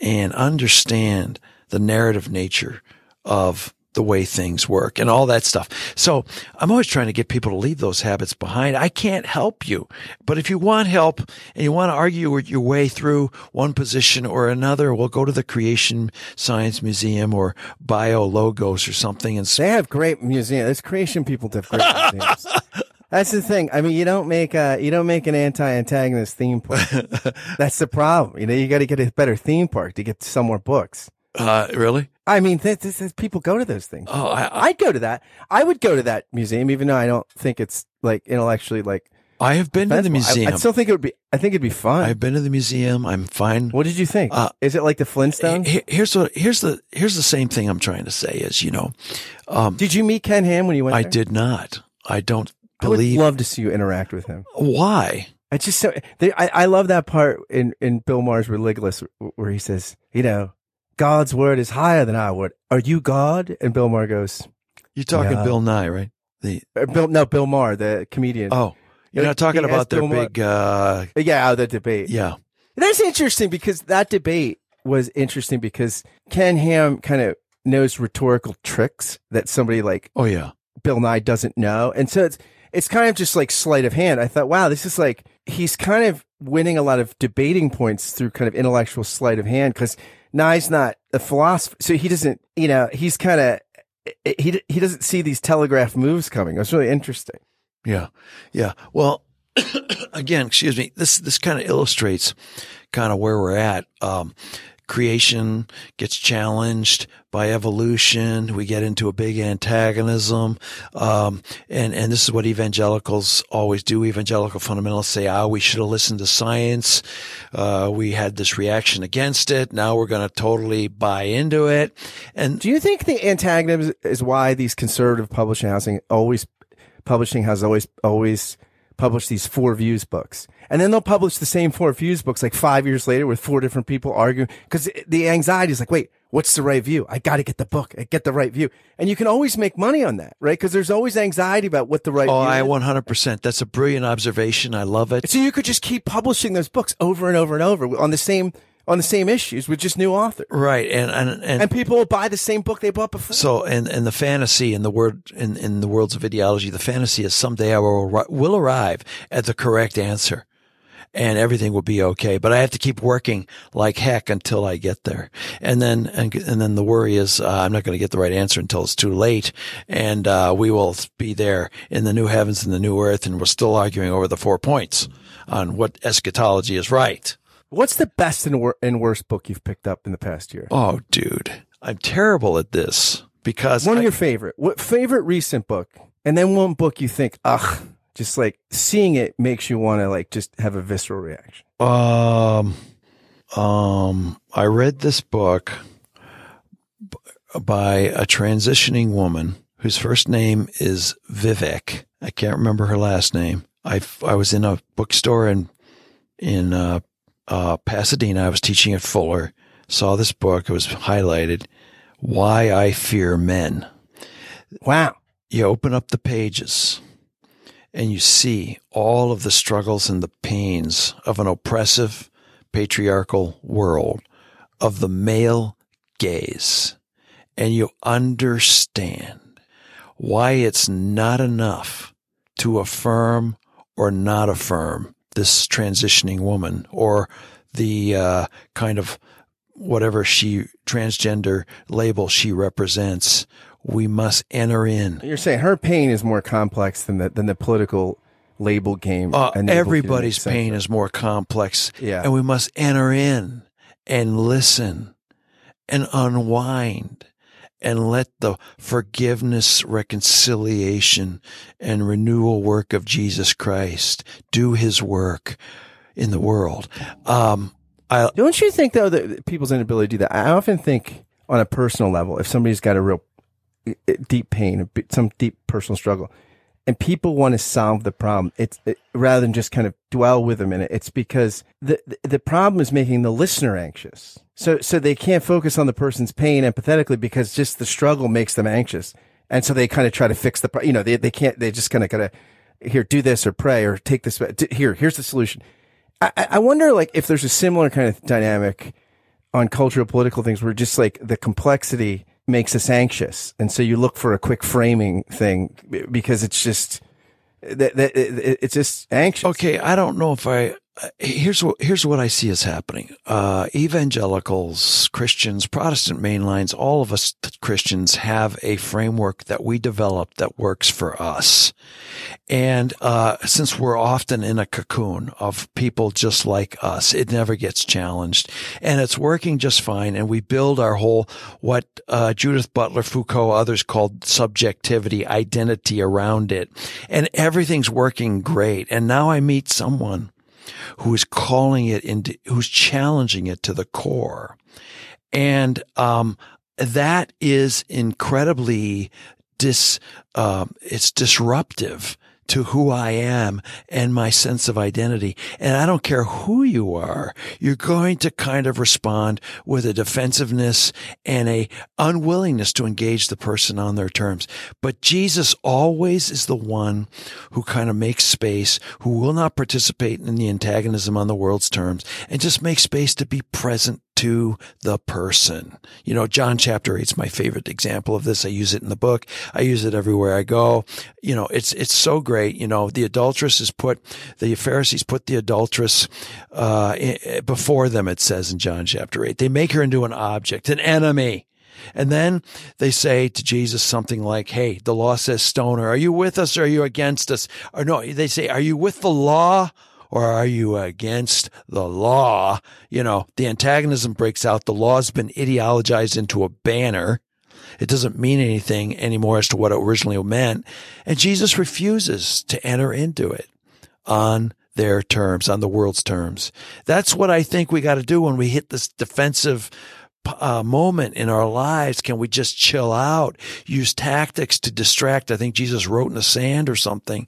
and understand the narrative nature of the way things work and all that stuff. So I'm always trying to get people to leave those habits behind. I can't help you, but if you want help and you want to argue your way through one position or another, we'll go to the Creation Science Museum or BioLogos or something and They have great museums. Those creation people have great museums. <laughs> That's the thing. I mean, you don't make a you don't make an anti-antagonist theme park. <laughs> That's the problem. You know, you got to get a better theme park to get some more books. uh, really? I mean, th- th- th- people go to those things. Oh, I, I'd go to that. I would go to that museum, even though I don't think it's like intellectually like. I have been to the defensible. I- museum. I, still think it would be. I think it'd be fun. I've been to the museum. I'm fine. what did you think? Uh, Is it like the Flintstones? Here- Here's what here's the here's the same thing I'm trying to say is you know um, did you meet Ken Ham when you went? To I there? did not I don't believe. I would love to see you interact with him. why I just so they, I, I love that part in in Bill Maher's Religulous where he says, you know, God's word is higher than our word. Are you God? And Bill Maher goes, you're talking Yeah. Bill Nye right the uh, Bill no Bill Maher, the comedian. oh you're not talking he about their Bill big uh yeah, oh, the debate. yeah That's interesting because that debate was interesting because Ken Ham kind of knows rhetorical tricks that somebody like oh yeah Bill Nye doesn't know. And so it's it's kind of just like sleight of hand. I thought, wow, this is like he's kind of winning a lot of debating points through kind of intellectual sleight of hand because Nye's not a philosopher, so he doesn't, you know, he's kind of he he doesn't see these telegraph moves coming. It was really interesting. yeah yeah well <coughs> again excuse me this this kind of illustrates kind of where we're at um creation gets challenged by evolution. We get into a big antagonism. Um, and, and this is what evangelicals always do. Evangelical fundamentalists say, ah, we should have listened to science. Uh, we had this reaction against it. Now we're going to totally buy into it. And Do you think the antagonism is why these conservative publishing housing always publishing has always always published these four views books, and then they'll publish the same four views books like five years later with four different people arguing because the anxiety is like, wait, what's the right view? I got to get the book, I get the right view, and you can always make money on that, right? Because there's always anxiety about what the right. oh, I is. 100%. That's a brilliant observation. I love it. So you could just keep publishing those books over and over and over on the same on the same issues with just new authors, Right. And, and, and, and people will buy the same book they bought before. So, and, and the fantasy in the word, in, in the worlds of ideology, the fantasy is someday I will, will arrive at the correct answer and everything will be okay. But I have to keep working like heck until I get there. And then, and, and then the worry is, uh, I'm not going to get the right answer until it's too late. And, uh, we will be there in the new heavens and the new earth. And we're still arguing over the four points on what eschatology is right. What's the best and, wor- and worst book you've picked up in the past year? Oh, dude, I'm terrible at this because One I- of your favorite, what favorite recent book, and then one book you think, ugh, just like seeing it makes you want to like just have a visceral reaction. Um, um, I read this book by a transitioning woman whose first name is Vivek. I can't remember her last name. I, I was in a bookstore in, in, uh, uh, Pasadena. I was teaching at Fuller, saw this book. It was highlighted. Why I Fear Men. Wow. You open up the pages and you see all of the struggles and the pains of an oppressive patriarchal world of the male gaze. And you understand why it's not enough to affirm or not affirm this transitioning woman or the uh, kind of whatever she transgender label she represents we must enter in You're saying her pain is more complex than the than the political label game. Uh, enabled you to everybody's pain is more complex. Yeah. And we must enter in and listen and unwind and let the forgiveness, reconciliation, and renewal work of Jesus Christ do his work in the world. Um, I, Don't you think though that people's inability to do that? I often think on a personal level, if somebody's got a real deep pain, some deep personal struggle, and people want to solve the problem. It's it, rather than just kind of dwell with them in it. It's because the, the problem is making the listener anxious. So, so they can't focus on the person's pain empathetically because just the struggle makes them anxious. And so they kind of try to fix the, problem. you know, they, they can't, they just kind of gotta, here, do this or pray or take this, here, here's the solution. I, I wonder like if there's a similar kind of dynamic on cultural political things where just like the complexity makes us anxious. And so you look for a quick framing thing because it's just, that, that, it's just anxious. Okay. I don't know if I, here's what here's what I see is happening. Uh, evangelicals, Christians, Protestant mainlines, all of us Christians have a framework that we develop that works for us. And uh, since we're often in a cocoon of people just like us, it never gets challenged, and it's working just fine. And we build our whole what uh, Judith Butler, Foucault, others called subjectivity, identity around it, and everything's working great. And now I meet someone who is calling it into, who's challenging it to the core. And, um, that is incredibly dis, uh, it's disruptive to who I am and my sense of identity. And I don't care who you are, you're going to kind of respond with a defensiveness and a unwillingness to engage the person on their terms. But Jesus always is the one who kind of makes space, who will not participate in the antagonism on the world's terms and just make space to be present to the person. You know, John chapter 8 is my favorite example of this. I use it in the book. I use it everywhere I go. You know, it's, it's so great. You know, the adulteress is put, the Pharisees put the adulteress, uh, before them, it says in John chapter 8. They make her into an object, an enemy. And then they say to Jesus something like, Hey, the law says stone her. Are you with us or are you against us? Or no, they say, Are you with the law or are you against the law? You know, the antagonism breaks out. The law's been ideologized into a banner. It doesn't mean anything anymore as to what it originally meant. And Jesus refuses to enter into it on their terms, on the world's terms. That's what I think we got to do when we hit this defensive uh, moment in our lives. Can we just chill out, use tactics to distract? I think Jesus wrote in the sand or something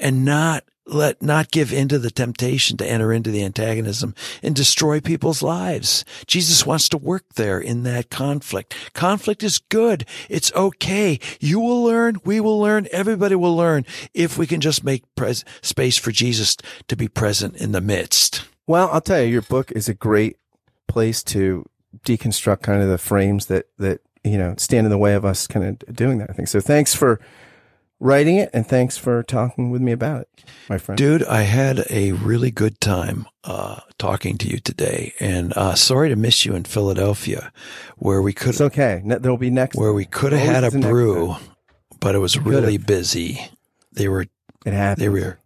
and not let not give into the temptation to enter into the antagonism and destroy people's lives. Jesus wants to work there in that conflict. Conflict is good. It's okay. You will learn. We will learn. Everybody will learn if we can just make pres- space for Jesus to be present in the midst. Well, I'll tell you, your book is a great place to deconstruct kind of the frames that, that, you know, stand in the way of us kind of doing that. I think so. Thanks for writing it, and thanks for talking with me about it, my friend. Dude, I had a really good time uh, talking to you today, and uh, sorry to miss you in Philadelphia, where we could. It's okay. There'll be next. Where we could have had a brew, but it was really busy. They were. It happened. They were.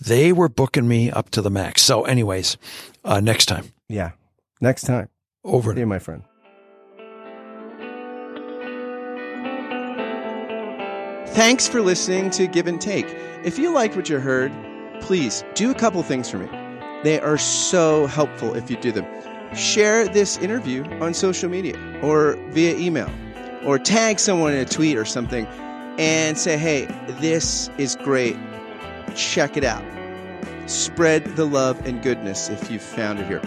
They were booking me up to the max. So, anyways, uh, next time. Yeah, next time. Over. See you, my friend. Thanks for listening to Give and Take. If you liked what you heard, please do a couple things for me. They are so helpful if you do them. Share this interview on social media or via email, or tag someone in a tweet or something and say, hey, this is great. Check it out. Spread the love and goodness if you found it here.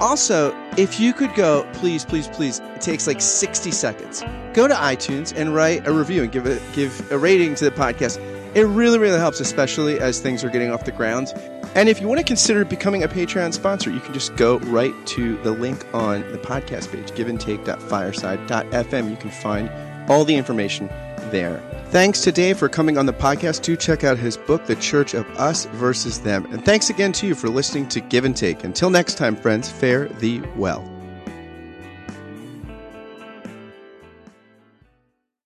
Also, if you could go, please, please, please, it takes like 60 seconds. Go to iTunes and write a review and give a give a rating to the podcast. It really, really helps, especially as things are getting off the ground. And if you want to consider becoming a Patreon sponsor, you can just go right to the link on the podcast page, giveandtake.fireside.fm. You can find all the information there. Thanks to Dave for coming on the podcast. Do check out his book, The Church of Us versus Them. And thanks again to you for listening to Give and Take. Until next time, friends, fare thee well.